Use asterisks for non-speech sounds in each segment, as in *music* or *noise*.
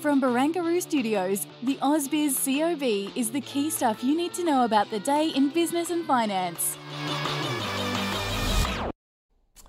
From Barangaroo Studios, the AusBiz COB is the key stuff you need to know about the day in business and finance.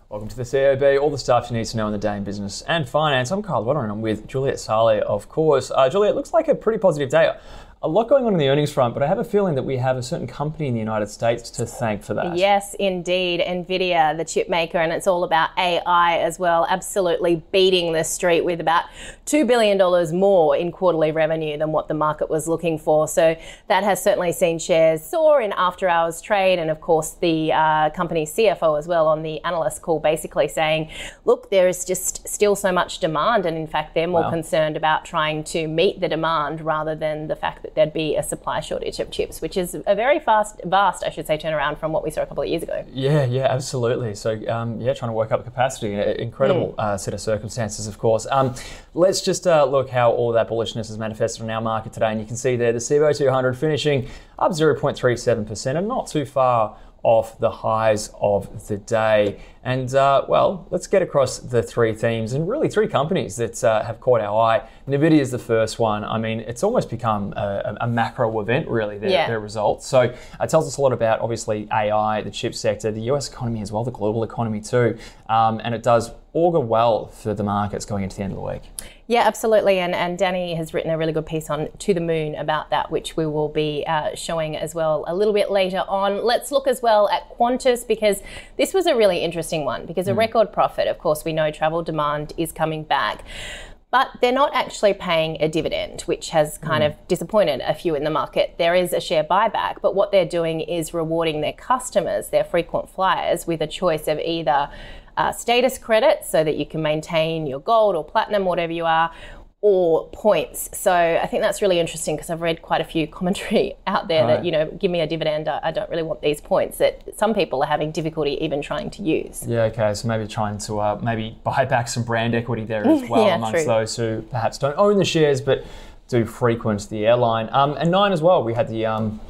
Welcome to the COB, all the stuff you need to know in the day in business and finance. I'm Carl Water and I'm with Juliet Saly, of course. Uh, Juliet, looks like a pretty positive day a lot going on in the earnings front, but I have a feeling that we have a certain company in the United States to thank for that. Yes, indeed. NVIDIA, the chip maker, and it's all about AI as well, absolutely beating the street with about $2 billion more in quarterly revenue than what the market was looking for. So that has certainly seen shares soar in after hours trade. And of course, the uh, company's CFO as well on the analyst call basically saying, look, there is just still so much demand. And in fact, they're more wow. concerned about trying to meet the demand rather than the fact that there'd be a supply shortage of chips, which is a very fast, vast, I should say, turnaround from what we saw a couple of years ago. Yeah, yeah, absolutely. So, um, yeah, trying to work up capacity, incredible mm. uh, set of circumstances, of course. Um, let's just uh, look how all that bullishness is manifested on our market today, and you can see there the CBO 200 finishing up 0.37% and not too far off the highs of the day. And uh, well, let's get across the three themes and really three companies that uh, have caught our eye. NVIDIA is the first one. I mean, it's almost become a, a macro event, really, their, yeah. their, results. So it tells us a lot about obviously AI, the chip sector, the US economy as well, the global economy too. Um, and it does augur well for the markets going into the end of the week. Yeah, absolutely. And, and Danny has written a really good piece on To the Moon about that, which we will be uh, showing as well a little bit later on. Let's look as well at Qantas because this was a really interesting one because a mm. record profit, of course, we know travel demand is coming back but they're not actually paying a dividend, which has kind mm. of disappointed a few in the market. There is a share buyback, but what they're doing is rewarding their customers, their frequent flyers, with a choice of either uh, status credits so that you can maintain your gold or platinum, whatever you are, or points. So I think that's really interesting because I've read quite a few *laughs* commentary out there right. that, you know, give me a dividend, I, don't really want these points that some people are having difficulty even trying to use. Yeah, okay. So maybe trying to uh, maybe buy back some brand equity there as *laughs* well yeah, amongst true. those who perhaps don't own the shares but do frequent the airline. Um, and nine as well, we had the um,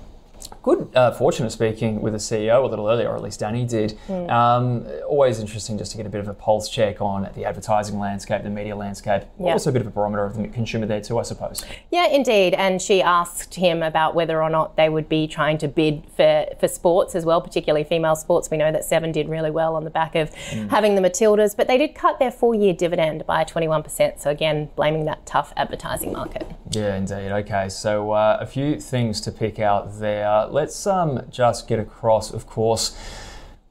good uh, fortune of speaking with a CEO a little earlier, or at least Danny did. Mm. Um, always interesting just to get a bit of a pulse check on the advertising landscape, the media landscape, yep. also a bit of a barometer of the consumer there too, I suppose. Yeah, indeed. And she asked him about whether or not they would be trying to bid for, for sports as well, particularly female sports. We know that Seven did really well on the back of mm. having the Matildas, but they did cut their four year dividend by 21%. So again, blaming that tough advertising market. Yeah, indeed. Okay, so uh, a few things to pick out there let's um, just get across, of course,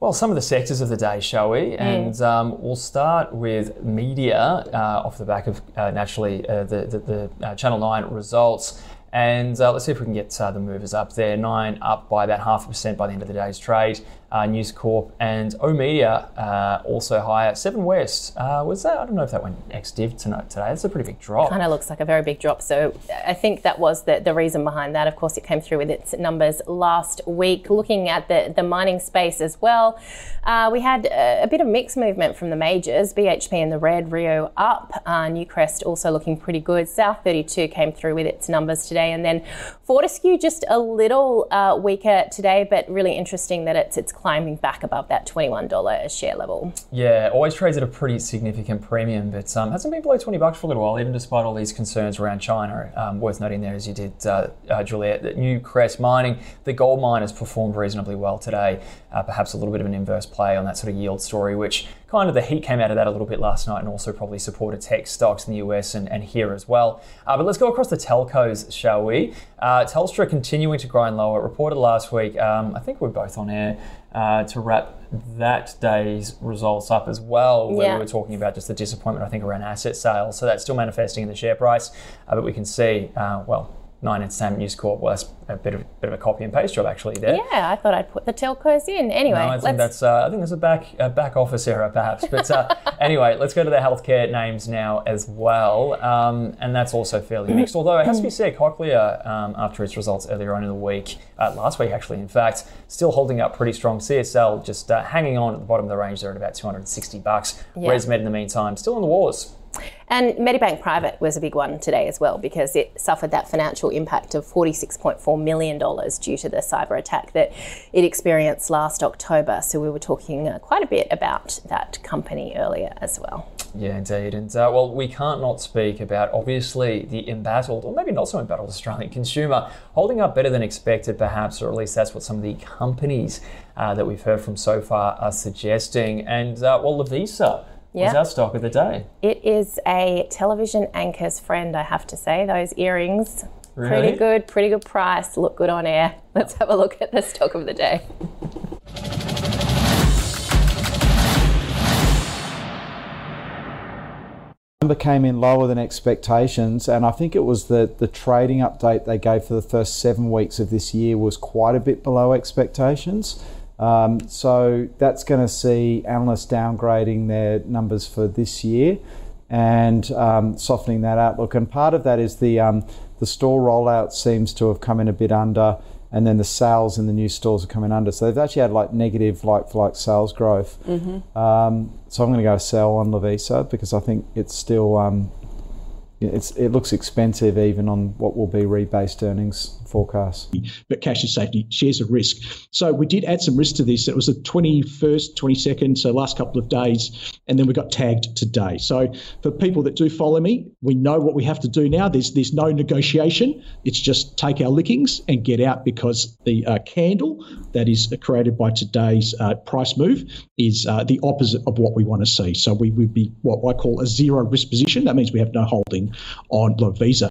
well, some of the sectors of the day, shall we? Mm. And um, we'll start with media uh, off the back of uh, naturally uh, the, the, the uh, Channel 9 results. And uh, let's see if we can get uh, the movers up there. Nine up by about half a percent by the end of the day's trade uh, News Corp, and O Media uh, also higher. Seven West uh, was that? I don't know if that went ex div tonight today. That's a pretty big drop. Kind of looks like a very big drop. So I think that was the, the reason behind that. Of course, it came through with its numbers last week. Looking at the, the mining space as well, uh, we had a, a, bit of mixed movement from the majors. BHP in the red, Rio up. Uh, Newcrest also looking pretty good. South 32 came through with its numbers today, and then Fortescue just a little uh, weaker today, but really interesting that it's it's climbing back above that $21 a share level. Yeah, always trades at a pretty significant premium, but um, hasn't been below 20 bucks for a little while, even despite all these concerns around China. Um, worth noting there, as you did, uh, uh, Juliet, that Newcrest Mining, the gold mine has performed reasonably well today. Uh, perhaps a little bit of an inverse play on that sort of yield story, which kind of the heat came out of that a little bit last night and also probably supported tech stocks in the US and, and here as well. Uh, but let's go across the telcos, shall we? Uh, Telstra continuing to grind lower. Reported last week, um, I think we're both on air uh, to wrap that day's results up as well, where yeah. we were talking about just the disappointment, I think, around asset sales. So that's still manifesting in the share price. Uh, but we can see, uh, well, Nine and Entertainment News Corp. Well, that's a bit of bit of a copy and paste job actually there. Yeah, I thought I'd put the telcos in. Anyway, no, I think that's uh, I think there's a back a back office error perhaps. But uh, *laughs* anyway, let's go to the healthcare names now as well, um, and that's also fairly mixed. Although it has to be said, Cochlear um, after its results earlier on in the week, uh, last week actually, in fact, still holding up pretty strong. CSL just uh, hanging on at the bottom of the range there at about 260 bucks. Yeah. ResMed in the meantime still in the wars. And Medibank Private was a big one today as well because it suffered that financial impact of $46.4 million due to the cyber attack that it experienced last October. So we were talking uh, quite a bit about that company earlier as well. Yeah, indeed. And uh, well, we can't not speak about obviously the embattled, or maybe not so embattled Australian *laughs* consumer holding up better than expected, perhaps, or at least that's what some of the companies uh, that we've heard from so far are suggesting. And uh, well, Lovisa yeah. What's our stock of the day? It is a television anchor's friend, I have to say. Those earrings, really? pretty good, pretty good price, look good on air. *laughs* Let's have a look at the stock of the day. number came in lower than expectations, and I think it was the, the trading update they gave for the first seven weeks of this year was quite a bit below expectations. Um, so that's going to see analysts downgrading their numbers for this year and um, softening that outlook. And part of that is the um, the store rollout seems to have come in a bit under, and then the sales in the new stores are coming under. So they've actually had like negative like for like sales growth. Mm-hmm. Um, so I'm going to go sell on Lovisa because I think it's still um, it's, it looks expensive even on what will be rebased earnings forecasts. But cash is safety, shares are risk. So we did add some risk to this. It was the 21st, 22nd, so last couple of days, and then we got tagged today. So for people that do follow me, we know what we have to do now. There's there's no negotiation. It's just take our lickings and get out because the uh, candle that is created by today's uh, price move is uh, the opposite of what we want to see. So we would be what I call a zero risk position. That means we have no holding on Lovisa.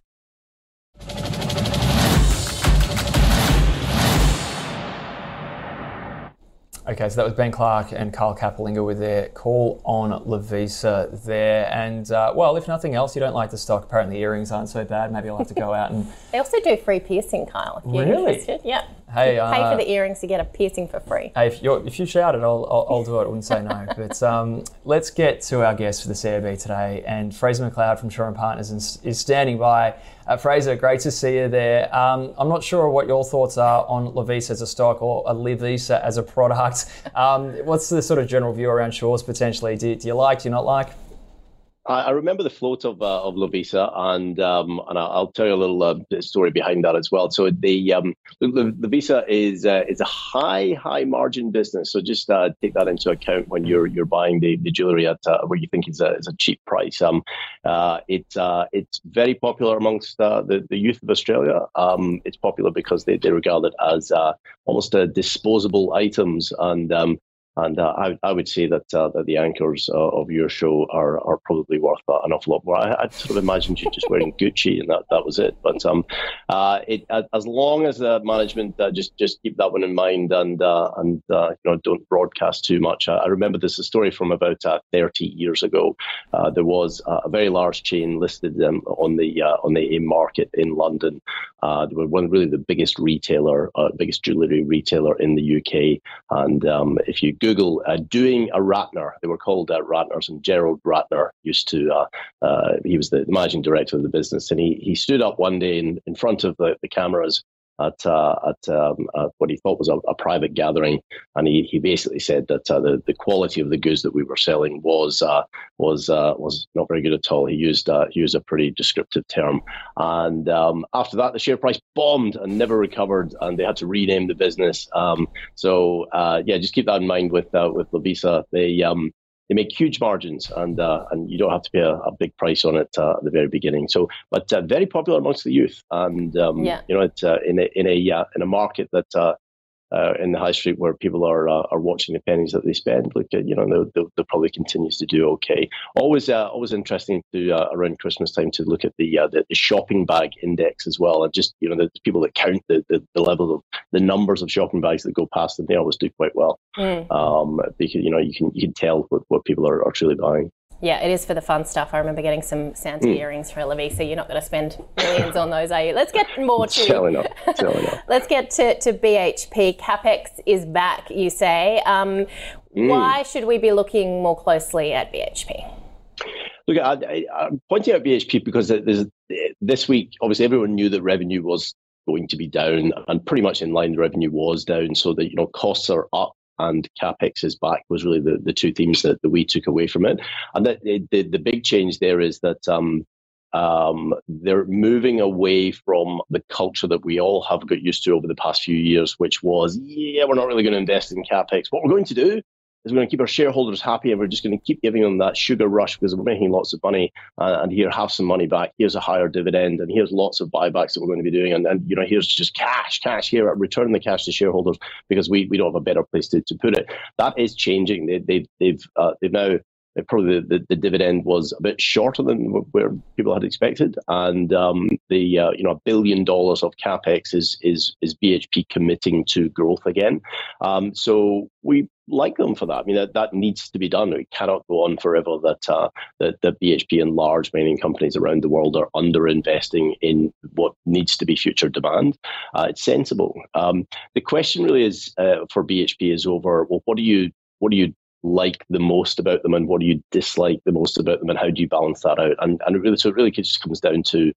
Okay, so that was Ben Clark and Carl Capolingua with their call on Lovisa there. And uh, well, if nothing else, you don't like the stock. Apparently, earrings aren't so bad. Maybe I'll have to go out and. *laughs* they also do free piercing, Kyle. If you're really? Interested. Yeah. Hey, uh, pay for the earrings to get a piercing for free. Hey, if, if you shout it, I'll, I'll, I'll, do it. I wouldn't say no. *laughs* but um, let's get to our guest for the COB today. And Fraser McLeod from Shaw and Partners is, is standing by. Uh, Fraser, great to see you there. Um, I'm not sure what your thoughts are on Lovisa as a stock or a Livisa as a product. *laughs* Um, what's the sort of general view around Shores potentially? Do, do you like? Do you not like? I, remember the float of uh, of Lovisa, and um, and I'll tell you a little uh, story behind that as well. So the um, Lovisa is uh, is a high high margin business. So just uh, take that into account when you're you're buying the, the jewelry at uh, where you think is a is a cheap price. Um, uh, it's uh, it's very popular amongst the the youth of Australia. Um, it's popular because they, they regard it as almost a disposable items, and um, and uh, I, I would say that uh, that the anchors uh, of your show are are probably worth an awful lot more. I, I sort of imagined you just wearing Gucci and that, that was it. But um, uh, it as long as the management uh, just just keep that one in mind and uh, and you know don't broadcast too much. I, I remember this a story from about 30 years ago. there was a very large chain listed um, on the on the AIM market in London. They were one really the biggest retailer, biggest jewellery retailer in the UK. And um, if you Google uh, doing a Ratner. They were called uh, Ratners, and Gerald Ratner used to. Uh, uh, he was the managing director of the business, and he he stood up one day in, in front of the, the cameras at, uh, at, um, at, what he thought was a, a, private gathering, and he, he basically said that uh, the, the quality of the goods that we were selling was uh, was uh, was not very good at all. He used uh, he used a pretty descriptive term, and um, after that, the share price bombed and never recovered, and they had to rename the business. Um, so uh, yeah, just keep that in mind with with Lovisa. They um, they make huge margins, and uh, and you don't have to pay a, a big price on it uh, at the very beginning. So, but uh, very popular amongst the youth, and um, yeah. you know, it's uh, in a in a uh, in a market that uh, uh, in the high street where people are uh, are watching the pennies that they spend. Look, at, you know, they'll, they'll, they'll, probably continues to do okay. Always, uh, always interesting to uh, around Christmas time to look at the, uh, the, the shopping bag index as well, and just you know the people that count the, the, the level of the numbers of shopping bags that go past them. They always do quite well mm. um, because you know you can you can tell what, what people are, are truly buying. Yeah, it is for the fun stuff. I remember getting some Santa mm. earrings for Lovisa. You're not going to spend millions on those, are you? Let's get more to. Selling up. Selling up. Let's get to, to BHP. Capex is back, you say. Um, mm. Why should we be looking more closely at BHP? Look, I, am pointing out BHP because there's, this week, obviously, everyone knew that revenue was going to be down, and pretty much in line, the revenue was down. So that you know costs are up and capex is back was really the, the two themes that, that we took away from it. And that the, the big change there is that um, um, they're moving away from the culture that we all have got used to over the past few years, which was, yeah, we're not really going to invest in capex. What we're going to do is we're going to keep our shareholders happy and we're just going to keep giving them that sugar rush because we're making lots of money uh, and here have some money back. Here's a higher dividend and here's lots of buybacks that we're going to be doing. And, and you know here's just cash cash here. Return the cash to shareholders because we, we don't have a better place to, to put it. That is changing. They, they, they've uh, they've now probably the, the, dividend was a bit shorter than where people had expected, and um, the uh, you know a billion dollars of capex is is is BHP committing to growth again. Um, so we like them for that. I mean that, that needs to be done. It cannot go on forever that uh, that, that BHP and large mining companies around the world are under investing in what needs to be future demand. Uh, it's sensible. Um, the question really is uh, for BHP is over. Well, what do you what do you like the most about them and what do you dislike the most about them and how do you balance that out and and really so it really just comes down to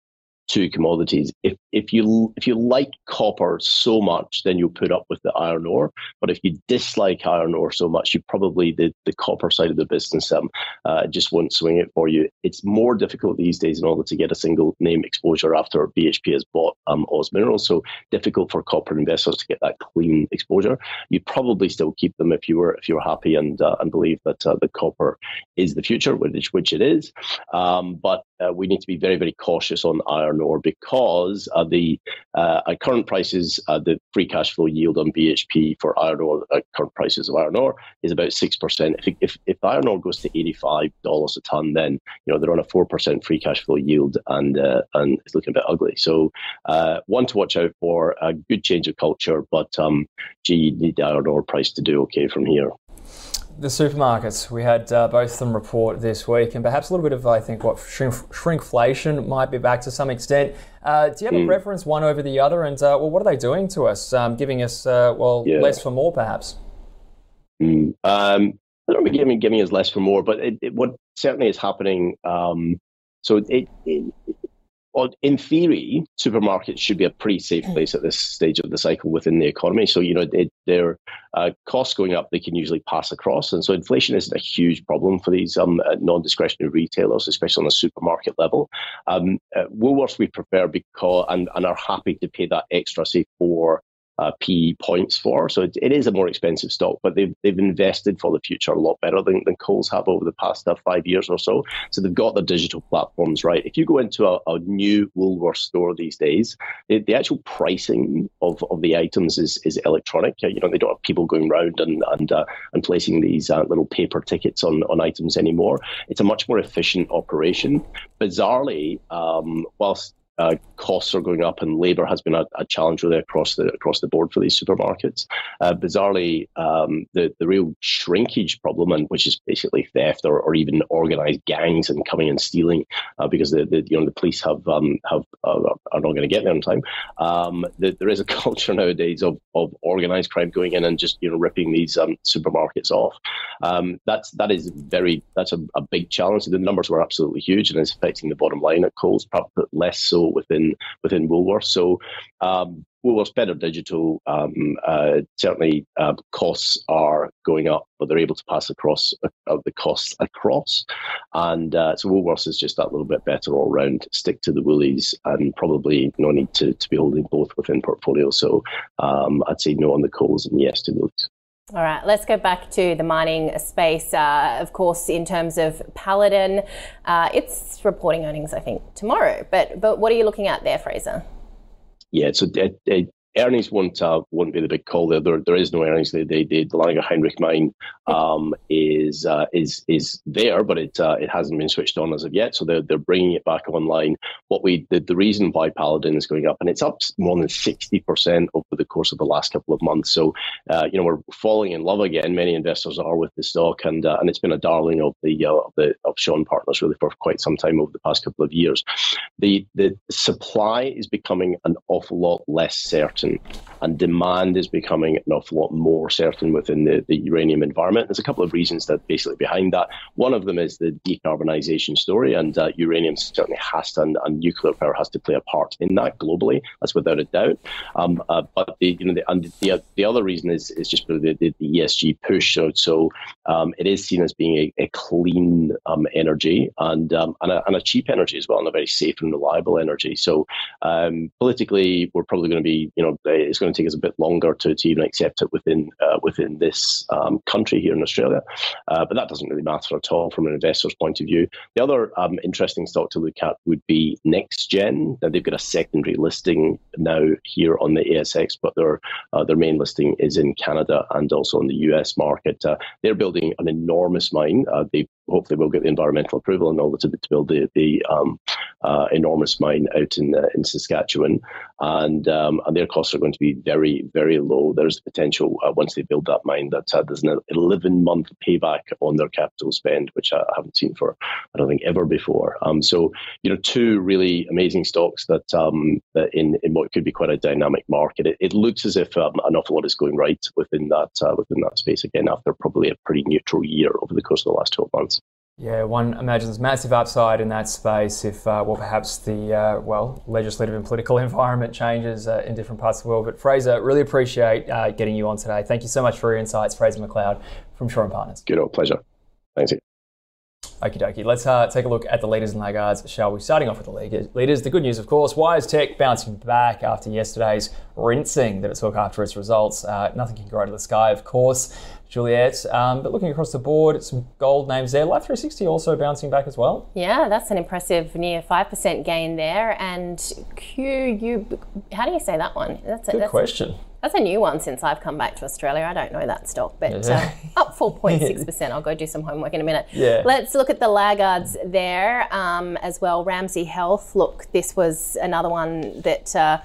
two commodities. If if you if you like copper so much, then you'll put up with the iron ore. But if you dislike iron ore so much, you probably the, the copper side of the business um, uh, just won't swing it for you. It's more difficult these days in order to get a single name exposure after BHP has bought um, Oz Minerals. So difficult for copper investors to get that clean exposure. You'd probably still keep them if you were if you were happy and uh, and believe that uh, the copper is the future, which which it is. Um, but uh, we need to be very very cautious on iron ore because uh, the uh, at current prices, uh, the free cash flow yield on BHP for iron ore at current prices of iron ore is about six percent. If, if if iron ore goes to eighty five dollars a ton, then you know they're on a four percent free cash flow yield, and uh, and it's looking a bit ugly. So uh, one to watch out for a good change of culture, but um, gee, you need the iron ore price to do okay from here the supermarkets. We had uh, both of them report this week, and perhaps a little bit of, I think, what shrink, shrinkflation might be back to some extent. Uh, do you have mm. a hmm. preference one over the other? And uh, well, what are they doing to us? Um, giving us uh, well yeah. less for more, perhaps. Mm. Um, I don't know, giving giving us less for more, but it, it, what certainly is happening. Um, so it, it, well, in theory, supermarkets should be a pretty safe place at this stage of the cycle within the economy. So, you know, it, their uh, costs going up, they can usually pass across. And so inflation isn't a huge problem for these um, uh, non discretionary retailers, especially on a supermarket level. Um, uh, Woolworths we prefer because, and, and are happy to pay that extra, say, for uh, PE points for. So it, it is a more expensive stock, but they've, they've invested for the future a lot better than, than Coles have over the past uh, five years or so. So they've got the digital platforms right. If you go into a, a new Woolworth store these days, the, the, actual pricing of, of the items is, is electronic. You know, they don't have people going around and and, uh, and placing these uh, little paper tickets on, on items anymore. It's a much more efficient operation. Bizarrely, um, whilst uh, costs are going up and labour has been a, a, challenge really across the across the board for these supermarkets. Uh, bizarrely, um, the the real shrinkage problem, and which is basically theft or, or even organised gangs and coming and stealing, uh, because the, the you know the police have um, have uh, are not going to get there in time. Um, the, there is a *laughs* culture nowadays of, of organised crime going in and just you know ripping these um, supermarkets off. Um, that's that is very that's a, a big challenge. The numbers were absolutely huge and it's affecting the bottom line at Coles, probably less so within within Woolworths. So um, Woolworths Better Digital um, uh, certainly uh, costs are going up, but they're able to pass across uh, the costs across, and uh, so Woolworths is just that little bit better all round. Stick to the Woolies, and probably no need to, to be holding both within portfolio. So um, I'd say no on the Coles and yes to Woolies. All right, let's go back to the mining space. Uh, of course, in terms of Paladin, uh, it's reporting earnings, I think, tomorrow. But but what are you looking at there, Fraser? Yeah, so uh, earnings won't uh, won't be the big call there. There, there is no earnings. They, they, the Langer Heinrich mine um, is uh, is is there, but it uh, it hasn't been switched on as of yet. So they're, they're bringing it back online. What we the, the reason why Paladin is going up, and it's up more than sixty percent over the course of the last couple of months. So uh, you know we're falling in love again. Many investors are with the stock, and uh, and it's been a darling of the uh, of the of Shaw and Partners really for quite some time over the past couple of years. The the supply is becoming an awful lot less certain, and demand is becoming an awful lot more certain within the, the uranium environment. There's a couple of reasons that basically behind that. One of them is the decarbonization story, and uh, uranium certainly has to, and, and, nuclear power has to play a part in that globally. That's without a doubt. Um, uh, but the you know the, and the, the other reason is is just the, the, the ESG push. So, so um, it is seen as being a, a clean um, energy and um, and a, and, a, cheap energy as well, and a very safe and reliable energy. So um, politically, we're probably going to be you know it's going to take us a bit longer to, to even accept it within uh, within this um, country here in Australia. Uh, but that doesn't really matter at all from an investor's point of view. The other um, interesting stock to look at would be NexGen. Now they've got a secondary listing now here on the ASX, but their uh, their main listing is in Canada and also in the US market. Uh, they're building an enormous mine. Uh, they hopefully we'll get the environmental approval and all to, to build the, the um, uh, enormous mine out in uh, in Saskatchewan, and um, and their costs are going to be very very low. There's the potential uh, once they build that mine that uh, there's an 11 month payback on their capital spend, which I haven't seen for I don't think ever before. Um, so you know two really amazing stocks that um, that in in what could be quite a dynamic market. It, it looks as if um, an awful lot is going right within that uh, within that space again after probably a pretty neutral year over the course of the last 12 months. Yeah, one imagines massive upside in that space if, uh, well, perhaps the uh, well legislative and political *laughs* environment changes uh, in different parts of the world. But Fraser, really appreciate uh, getting you on today. Thank you so much for your insights, Fraser McLeod from and Partners. Good old pleasure. Thanks. Okie dokie. Let's uh, take a look at the leaders and laggards, shall we? Starting off with the leaders. The good news, of course, WiseTech bouncing back after yesterday's rinsing that it took after its results. Uh, nothing can grow to the sky, of course. Juliet. Um, but looking across the board, some gold names there. Life 360 also bouncing back as well. Yeah, that's an impressive near 5% gain there. And QU, how do you say that one? That's a, Good that's question. A, that's a new one since I've come back to Australia. I don't know that stock, but uh, up *laughs* 4.6%. I'll go do some homework in a minute. Yeah. Let's look at the laggards there um, as well. Ramsay Health. Look, this was another one that uh,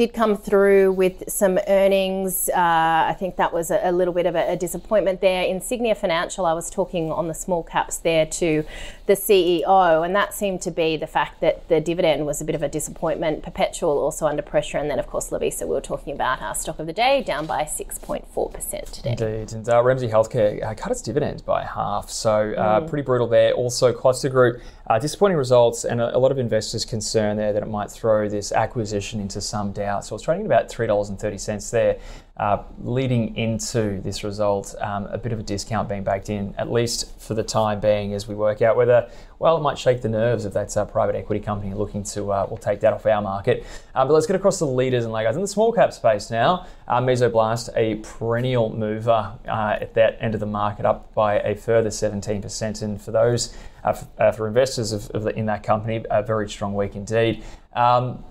did come through with some earnings. Uh, I think that was a, a little bit of a, a, disappointment there. Insignia Financial, I was talking on the small caps there to the CEO, and that seemed to be the fact that the dividend was a bit of a disappointment. Perpetual also under pressure, and then of course Lovisa, we were talking about our stock of the day, down by 6.4% today. Indeed, and uh, Ramsay Healthcare uh, cut its dividend by half, so uh, mm. pretty brutal there. Also, Costa Group, uh, disappointing results, and a, a lot of investors concerned there that it might throw this acquisition into some doubt out. So it's trading about $3.30 there. Uh, leading into this result, um, a bit of a discount being baked in, at least for the time being, as we work out whether, well, it might shake the nerves if that's a private equity company looking to, uh, we'll take that off our market. Um, but let's get across the leaders and laggards. In the small cap space now, uh, Mesoblast, a perennial mover uh, at that end of the market, up by a further 17%. And for those, uh, for, uh, for, investors of, of the, in that company, a very strong week indeed. Um,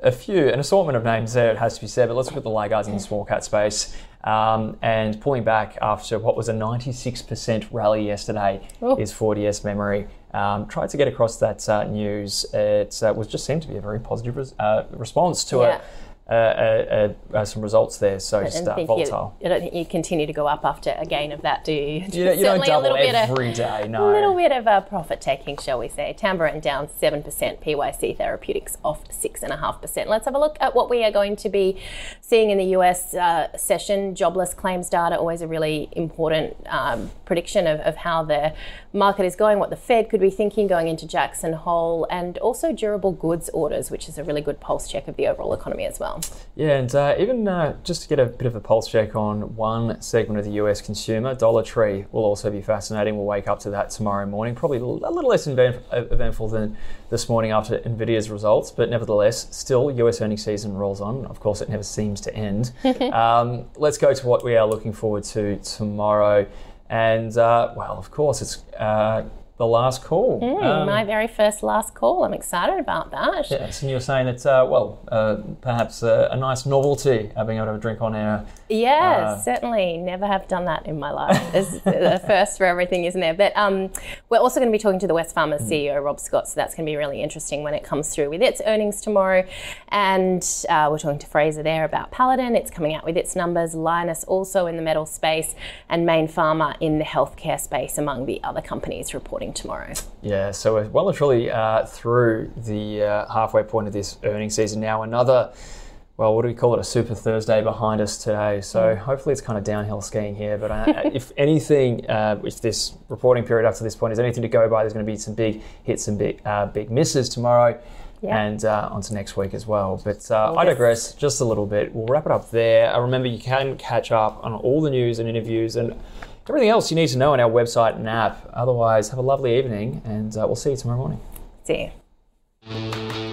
a few, an assortment of names there, it has to be said, but let's look at the laggards in the small cap space. Um, and pulling back after what was a 96% rally yesterday Ooh. is 4DS memory. Um, tried to get across that uh, news. It uh, was just seemed to be a very positive res- uh, response to yeah. it uh, uh, uh, some results there. So just volatile. You, I don't think you continue to go up after a gain of that, do you? You, you don't double every of, day, no. A little bit of a profit taking, shall we say. Tamboran down 7%, PYC Therapeutics off 6.5%. Let's have a look at what we are going to be seeing in the US uh, session. Jobless claims data, always a really important um, prediction of, of how the market is going, what the Fed could be thinking going into Jackson Hole, and also durable goods orders, which is a really good pulse check of the overall economy as well. Yeah, and uh, even uh, just to get a bit of a pulse check on one segment of the US consumer, Dollar Tree will also be fascinating. We'll wake up to that tomorrow morning, probably a little less eventful than this morning after Nvidia's results, but nevertheless, still US earnings season rolls on. Of course, it never seems to end. *laughs* um, let's go to what we are looking forward to tomorrow. And uh, well, of course, it's uh, the last call. Mm, Um, my very first last call. I'm excited about that. Yes, and you were saying it's, uh, well, uh, perhaps uh, a nice novelty uh, being able to have a drink on air. Yeah, Uh, certainly. Never have done that in my life. It's the *laughs* first for everything, isn't there? But um, we're also going to be talking to the Wesfarmers CEO, Rob Scott, so that's going to be really interesting when it comes through with its earnings tomorrow. And uh, we're talking to Fraser there about Paladin. It's coming out with its numbers. Lynas also in the metal space, and Mayne Pharma in the healthcare space, among the other companies reporting tomorrow. Yeah, so we're well and truly uh, through the uh, halfway point of this earnings season now. Another, well, what do we call it? A Super Thursday behind us today. So hopefully it's kind of downhill skiing here. But uh, *laughs* if anything, uh, if this reporting period up to this point is anything to go by, there's going to be some big hits and big, uh, big misses tomorrow. Yeah. And uh, onto next week as well. But uh, I digress just a little bit. We'll wrap it up there. Uh, remember, you can catch up on all the news and interviews and everything else you need to know on our website and app. Otherwise, have a lovely evening, and uh, we'll see you tomorrow morning. See you.